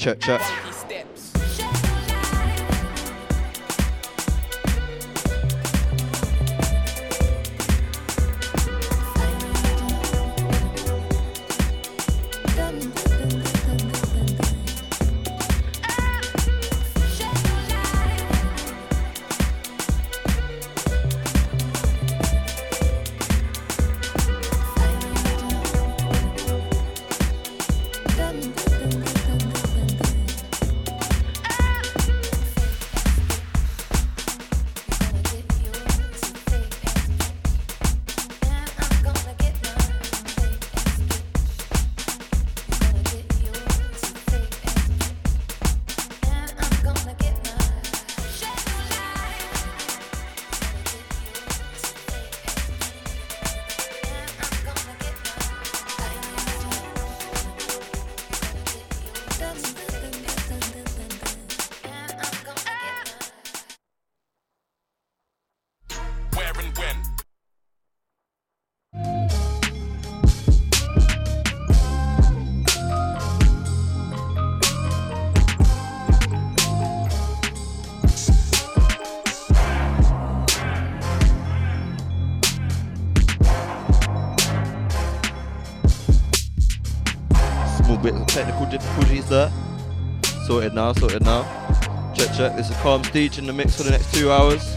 Check, check. Now, sorted now. Check, check. This is Calm Stiege in the mix for the next two hours.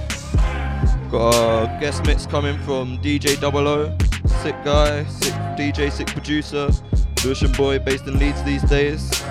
Got a guest mix coming from DJ Double O. Sick guy, sick DJ, sick producer. Lucian boy based in Leeds these days.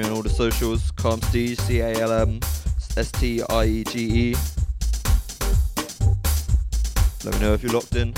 Me on all the socials. Calm Stiege, C A L M S T I E G E. Let me know if you're locked in.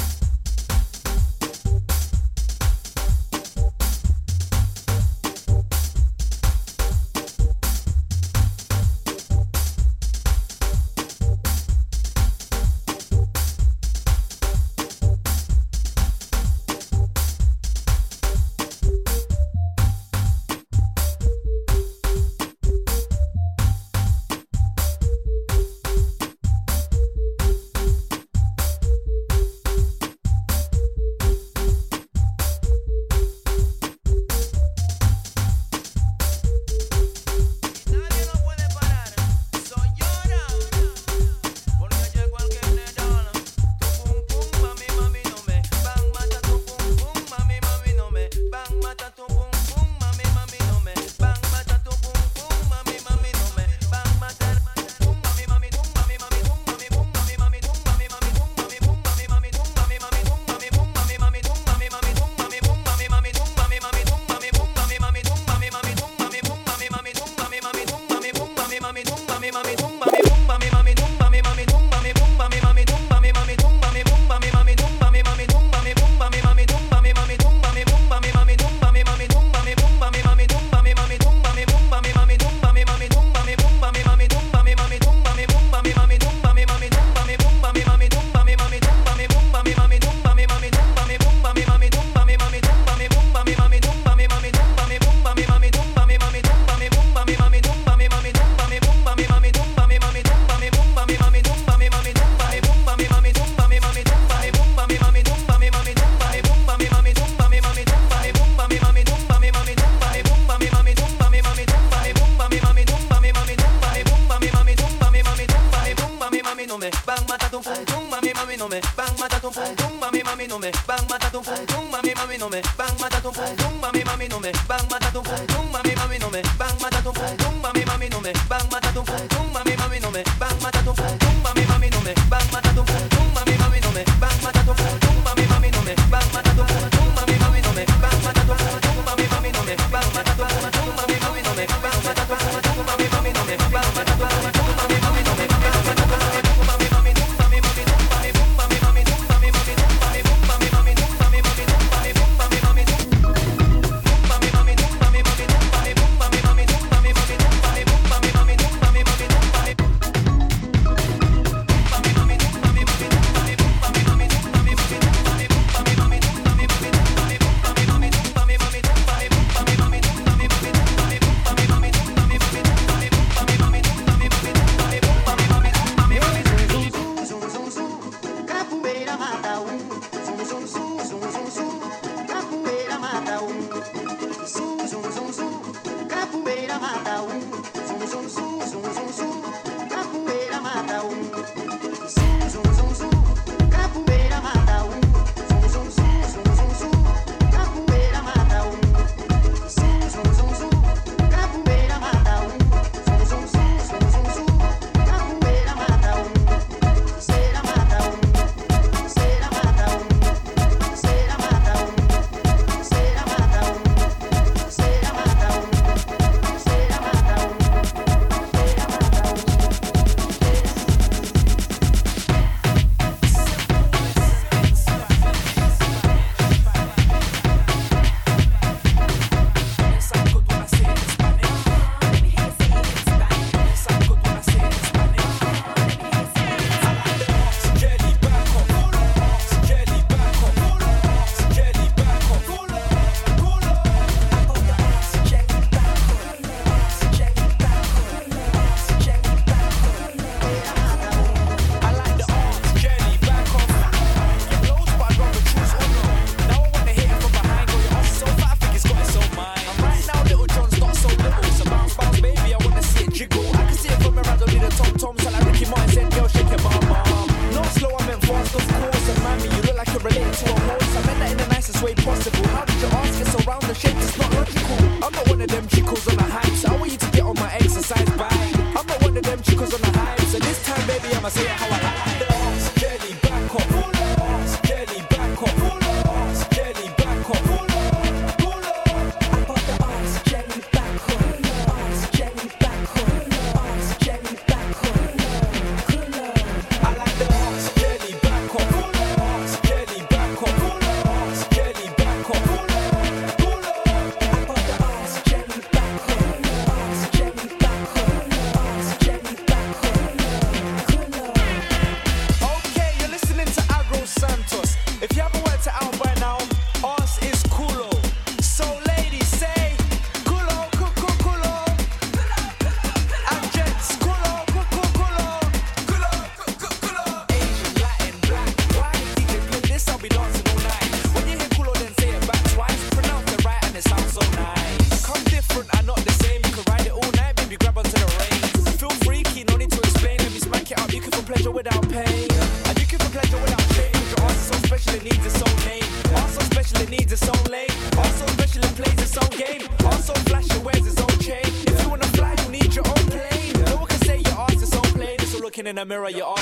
Mirror, your ass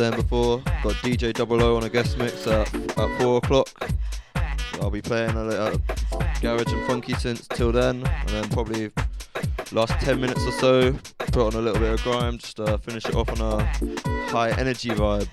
saying before, got DJ Double O on a guest mix at, at 4 o'clock. I'll be playing a little garage and funky synths till then, and then probably last 10 minutes or so, put on a little bit of grime, just uh, finish it off on a high energy vibe.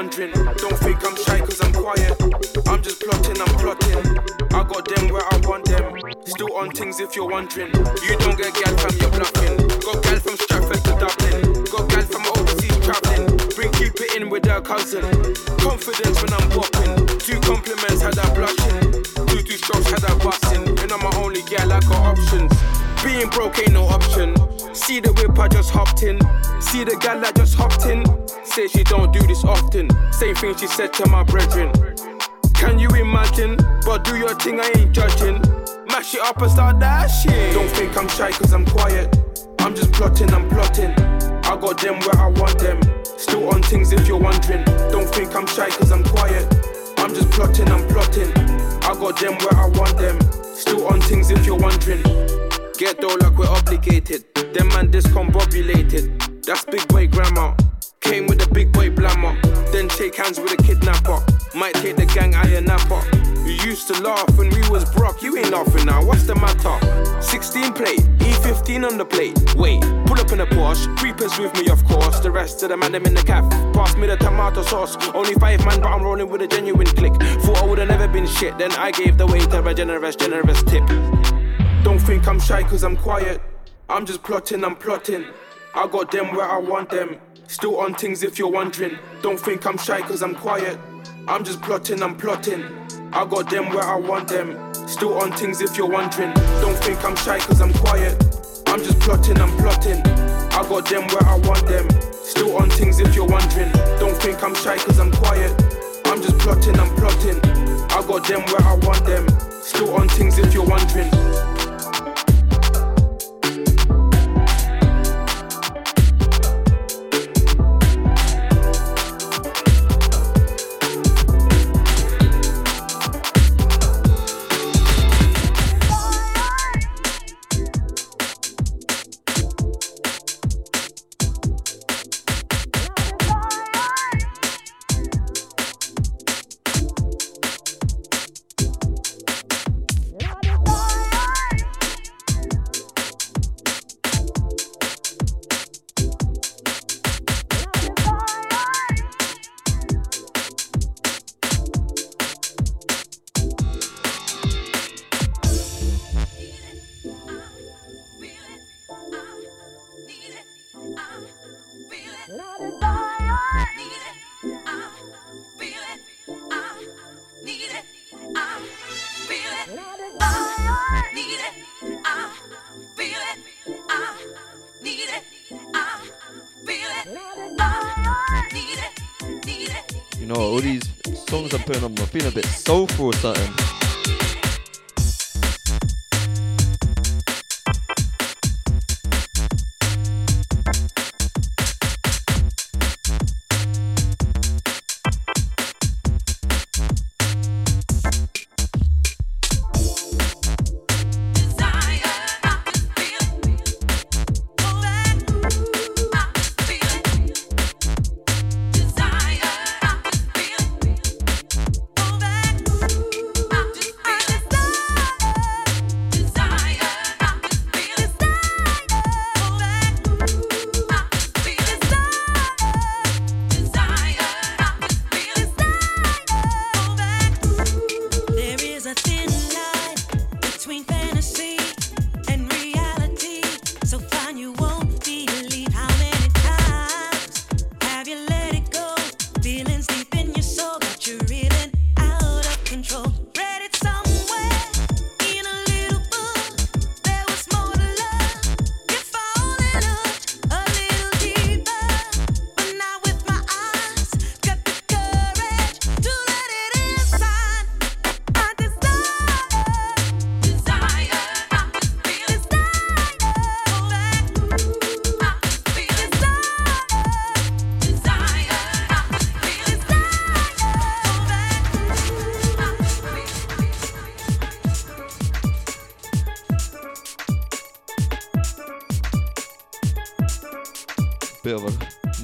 Wondering. Don't think I'm shy cause I'm quiet. I'm just plotting, I'm plotting. I got them where I want them. Still on things if you're wondering. You don't get gal from your bluffing. Got gal from Stratford to Dublin. Got gal from overseas traveling. Bring Cupid in with her cousin. Confidence when I'm popping. Two compliments had her blushing. Two two strokes had her busting. And I'm my only gal, I got options. Being broke ain't no option. See the whip I just hopped in. See the gal I just hopped in. Say she don't do this often. Same thing she said to my brethren. Can you imagine? But do your thing, I ain't judging. Mash it up and start that shit. Don't think I'm shy cause I'm quiet. I'm just plotting, I'm plotting. I got them where I want them. Still on things if you're wondering. Don't think I'm shy cause I'm quiet. I'm just plotting, I'm plotting. I got them where I want them. Still on things if you're wondering. Get though like we're obligated. Them man discombobulated. That's big boy grammar. Came with a big boy blammer. Then shake hands with a kidnapper. Might take the gang iron napper. You used to laugh when we was broke. You ain't laughing now. What's the matter? 16 plate, E15 on the plate. Wait, pull up in a Porsche. Creepers with me, of course. The rest of the man them in the caf. Pass me the tomato sauce. Only five man, but I'm rolling with a genuine click. Thought I would've never been shit. Then I gave the waiter a generous, generous tip. Don't think I'm shy cause I'm quiet. I'm just plotting, I'm plotting. I got them where I want them. Still on things if you're wondering. Don't think I'm shy cause I'm quiet. I'm just plotting, I'm plotting. I got them where I want them. Still on things if you're wondering. Don't think I'm shy cause I'm quiet. I'm just plotting, I'm plotting. I got them where I want them. Still on things if you're wondering. Don't think I'm shy cause I'm quiet. I'm just plotting, I'm plotting. I got them where I want them. Still on things if you're wondering.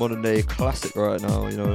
Modern day classic right now, you know.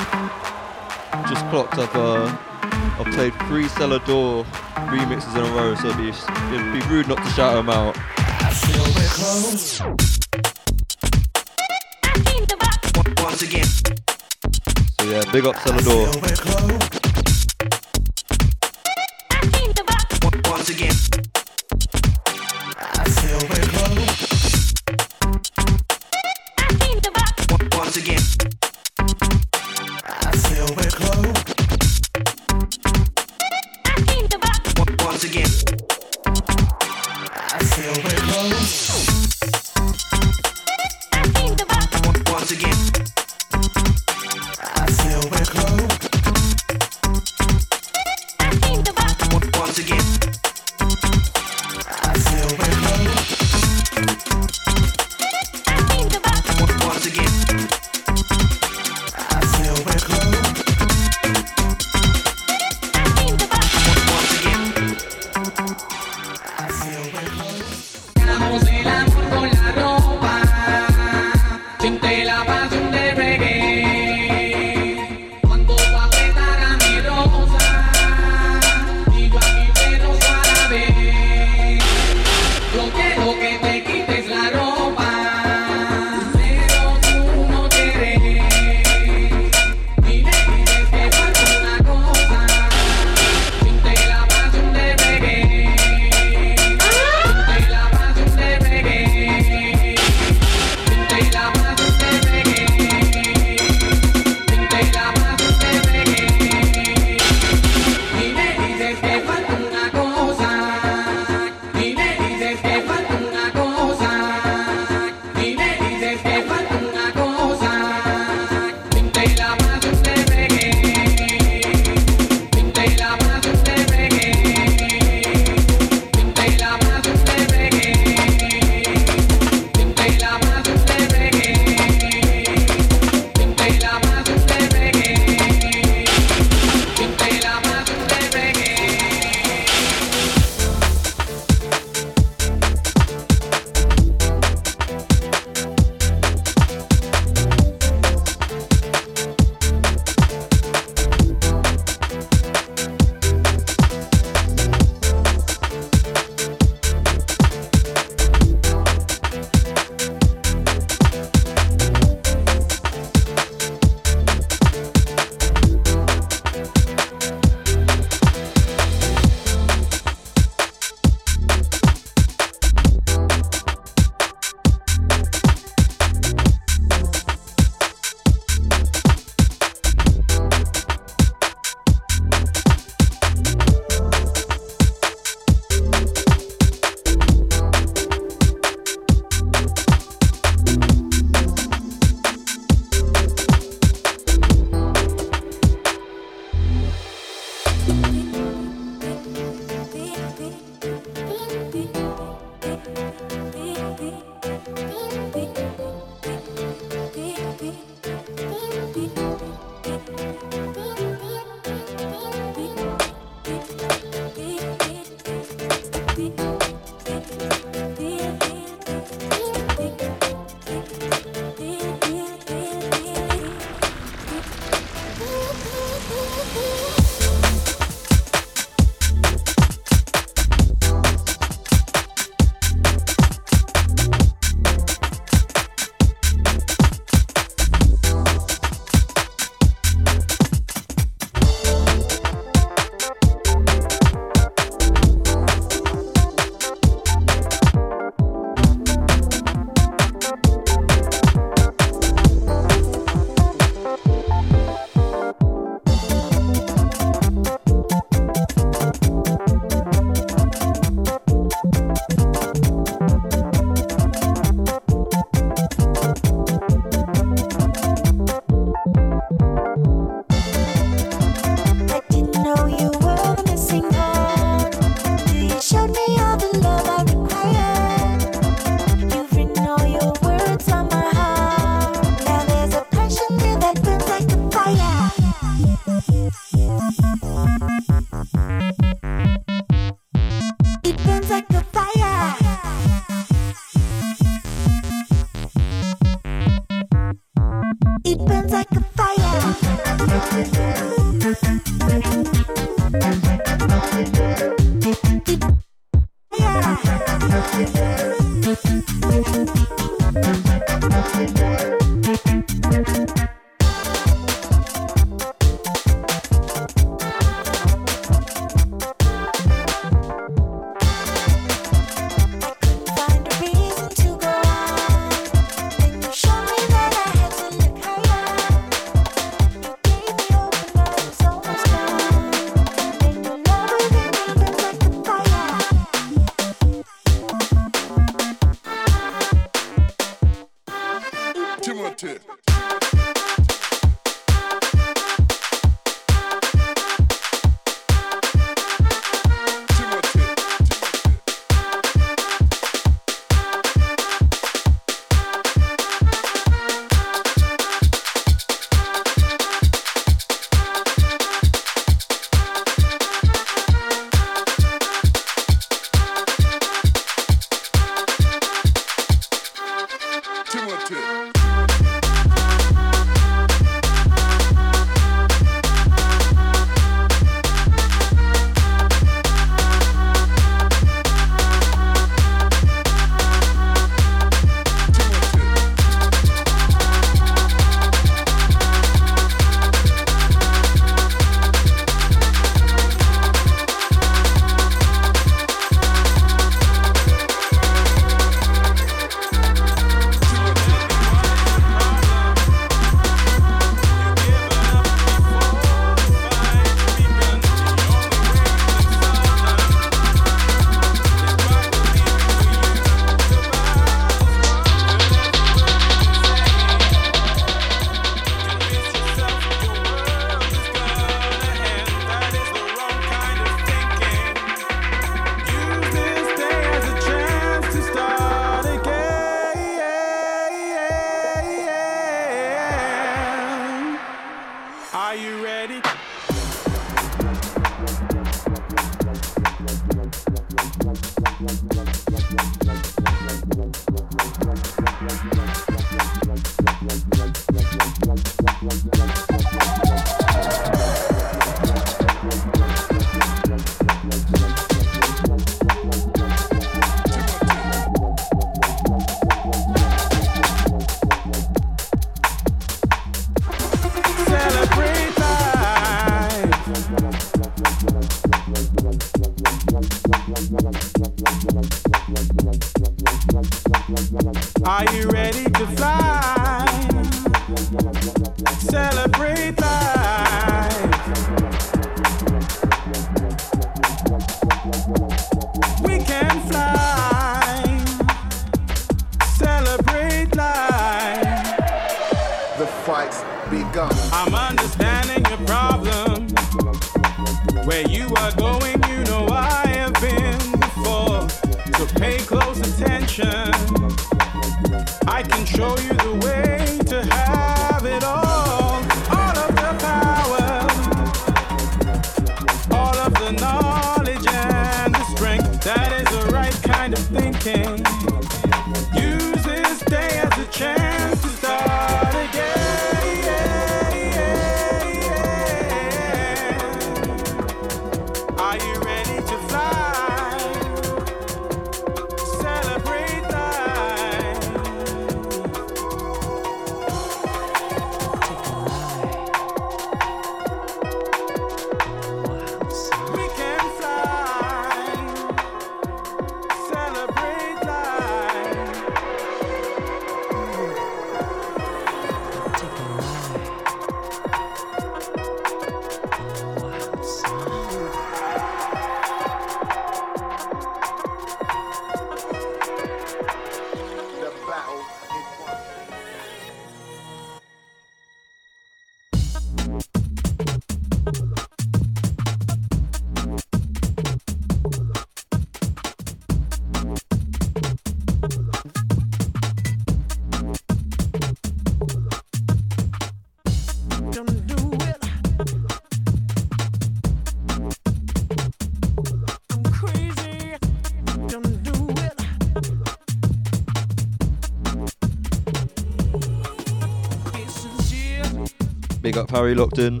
Harry locked in.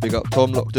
Big up Tom locked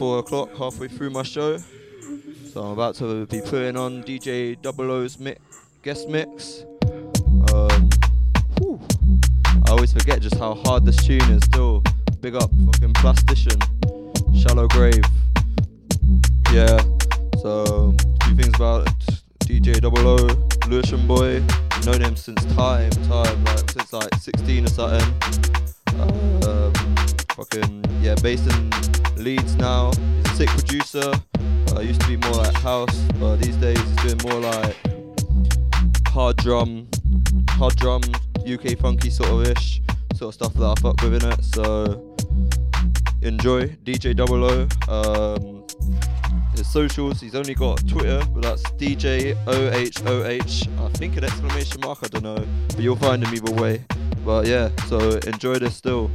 four o'clock, halfway through my show. So I'm about to be putting on DJ Double O's mi- guest mix. Um, whew, I always forget just how hard this tune is. Still, big up fucking plastician, shallow grave. Yeah. So a few things about DJ Double O, Lucian Boy. Known him since time, time like since like 16 or something. Uh, fucking yeah, based in Leeds now. He's a sick producer. Uh, used to be more like house, but these days he's doing more like hard drum, hard drum, UK funky sort of ish, sort of stuff that I fuck with in it. So enjoy DJ Double O. Um, his socials, he's only got Twitter, but that's DJ OHOH. I think an exclamation mark, I don't know, but you'll find him either way. But yeah, so enjoy this still.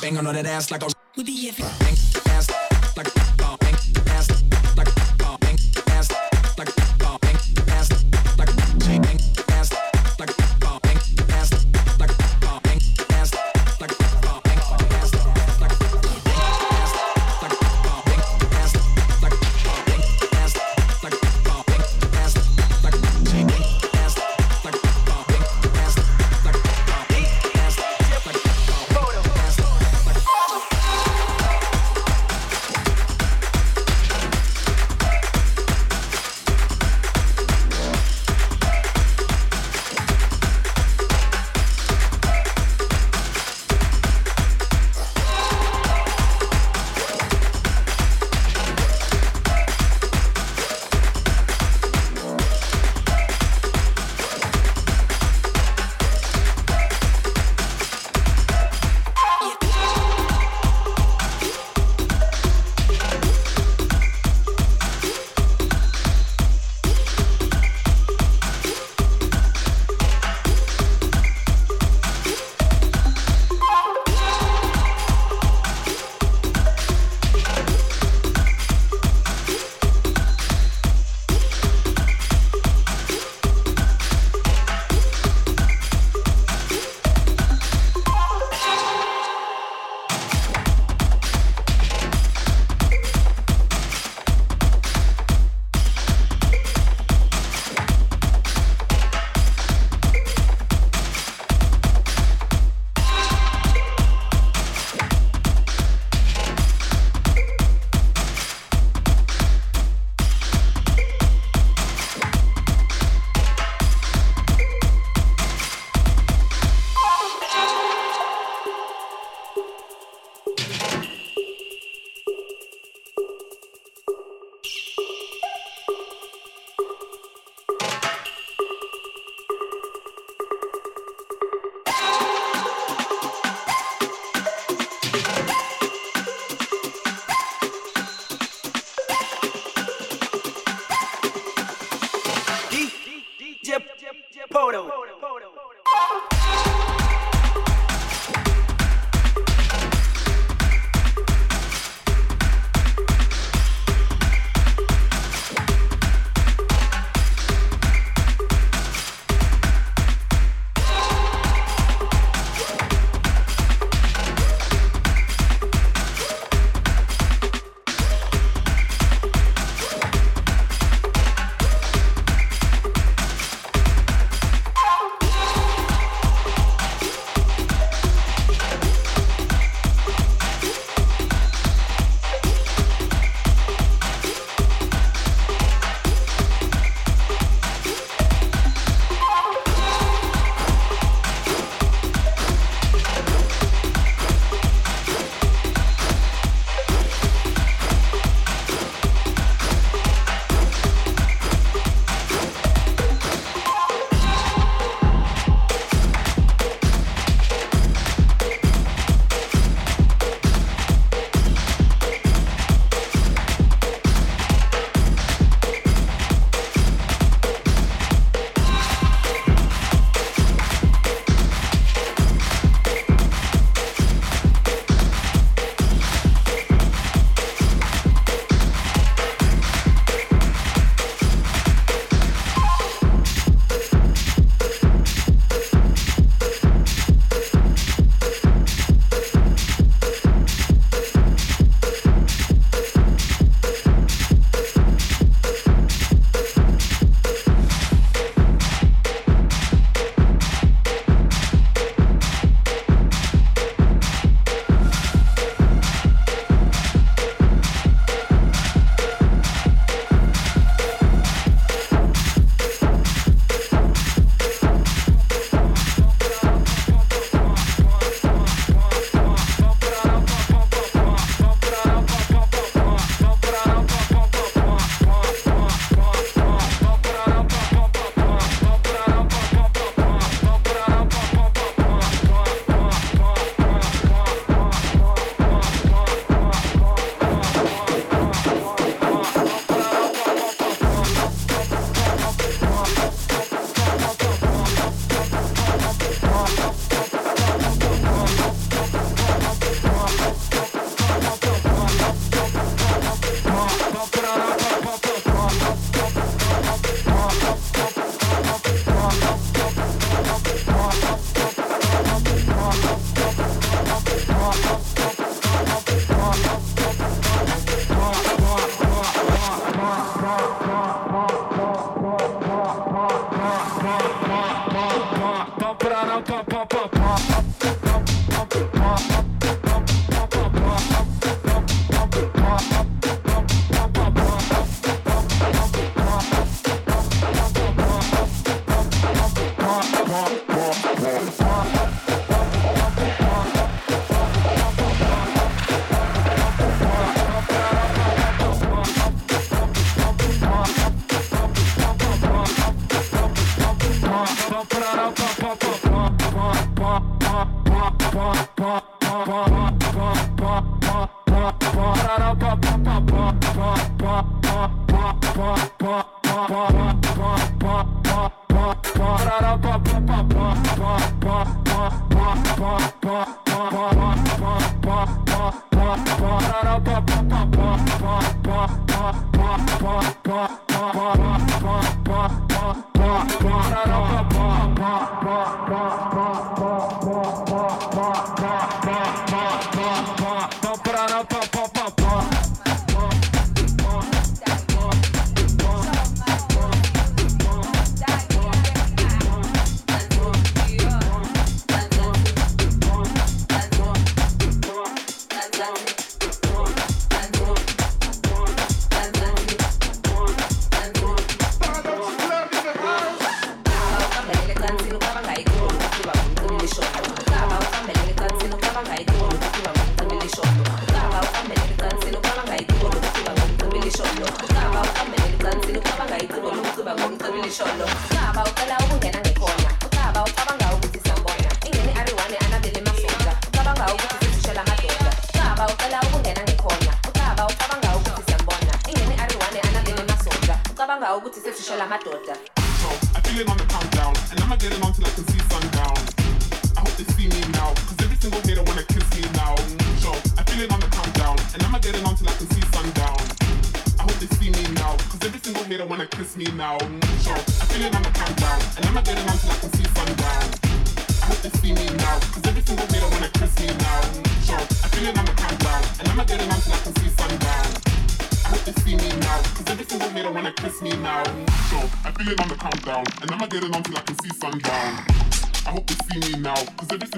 Bum bum. Bang on that ass like a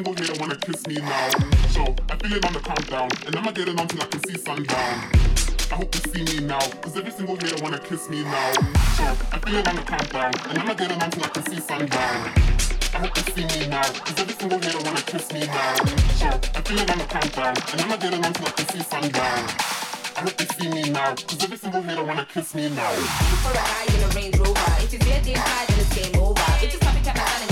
single hater wanna kiss me now. So I feel it on the countdown, and I'ma get it on till I can see sundown. I hope they see me now, cause every single hater wanna kiss me now. So I feel it on the countdown, and I'ma get it on till I can see sundown. I hope they see me now, cause every single hater wanna kiss me now. So I feel it on the countdown, and I'ma get it on till I can see sundown. I hope they see me now, cause every single hater wanna kiss me now. for a high in a Range Rover. If it's their day then it's game over. Bitches copycat my style and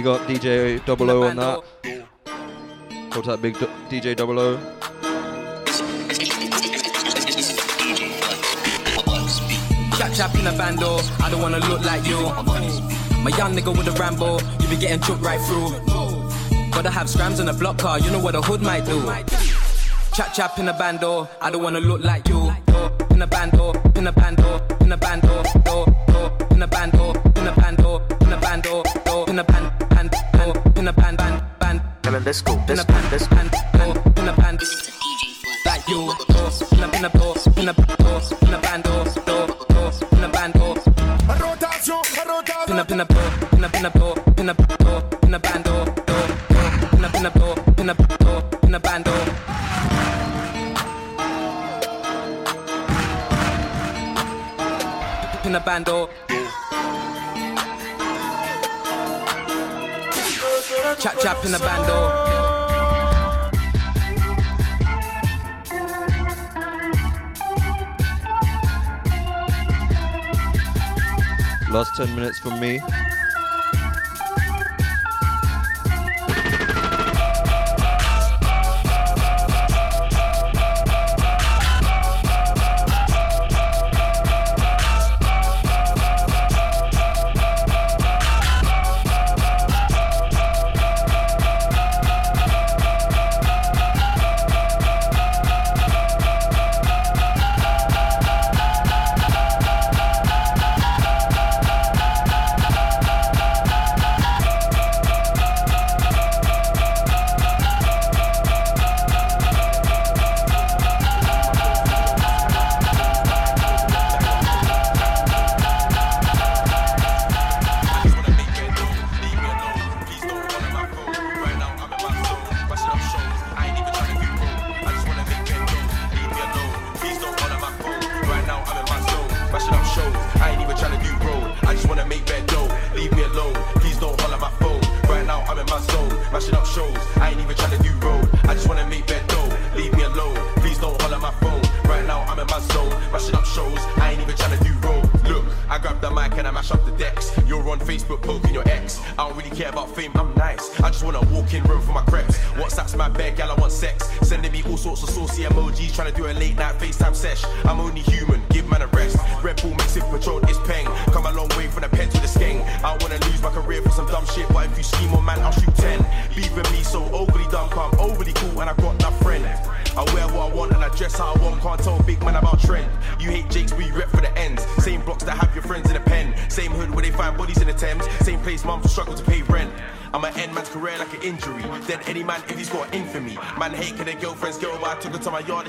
Big up DJ Double O on that. Hold that big DJ Double O. Chap chap in a bando, I don't wanna look like you. My young nigga with a Rambo, you be getting choked right through. Gotta have scrams in a block car, you know what a hood might do. Chap chap in a bando, I don't wanna look like you. In a bando, in a bando, in a bando. from me. Girl, but I my yard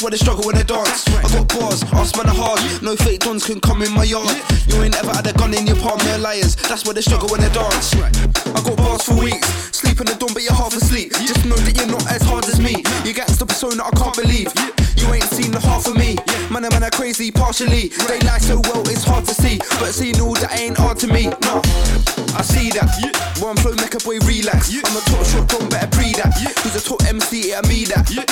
That's why they struggle when they dance. I got bars, man are hard. No fake dons can come in my yard. You ain't ever had a gun in your palm, they're liars. That's why they struggle when they dance. I got bars for weeks. Sleep in the dorm, but you're half asleep. Just know that you're not as hard as me. You gangster persona, I can't believe. You ain't seen the half of me. Man, man, are crazy partially. They lie so well, it's hard to see. But seeing all that ain't hard to me. No, I see that. One flow, make a boy relax. I'm a top shot, don't better pre that. Who's a top MC? Yeah, me that. Yo,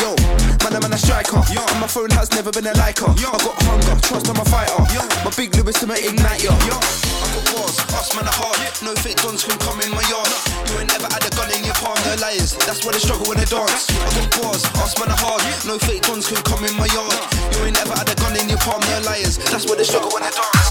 a striker. And my phone has never been a liker. I got hunger, trust I'm a fighter. My big Lewis, I'm a igniter. I got bars, us man are hard. No fake dons can come in my yard. You ain't never had a gun in your palm, they're liars. That's why they struggle when they dance. I got bars, us man are hard. No fake dons can come in my yard. You ain't never had a gun in your palm, they're liars. That's why they struggle when they dance.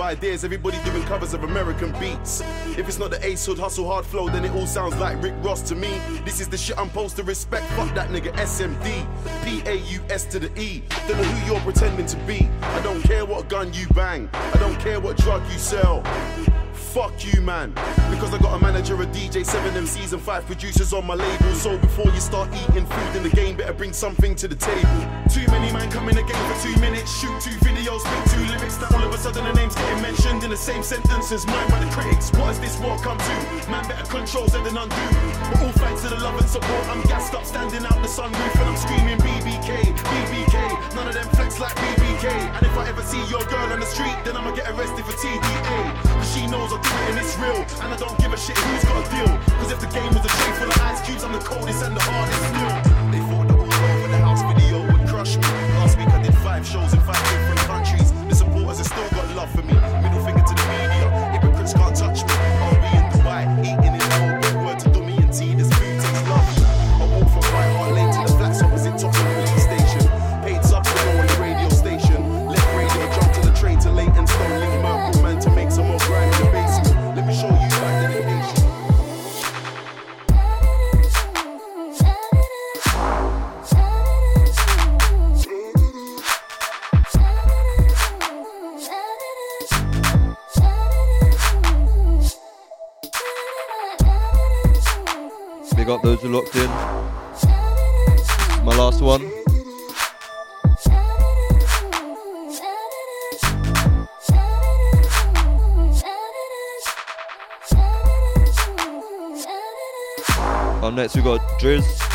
Ideas. Everybody doing covers of American beats. If it's not the Ace Hood hustle hard flow, then it all sounds like Rick Ross to me. This is the shit I'm supposed to respect. Fuck that nigga SMD. P A U S to the E. Don't know who you're pretending to be. I don't care what gun you bang. I don't care what drug you sell. Fuck you, man. Because I got a manager, a DJ, seven MCs, and five producers on my label. So before you start eating food in the game, better bring something to the table. Too many man come in the game for two minutes, shoot two videos, speak two lyrics. Now all of a sudden the name's getting mentioned in the same sentence as mine by the critics. What has this war come to? Man better control Z and undo. But all thanks to the love and support, I'm gassed up, standing out the sunroof, and I'm screaming BBK, BBK. None of them flex like BBK. And if I ever see your girl on the street, then I'ma get arrested for TDA. She knows I do it and it's real. And I don't give a shit who's got a deal. Cause if the game was a tray full of ice cubes, I'm the coldest and the hardest still. They thought that all over the house video would crush me. Last week I did five shows in five different countries. Up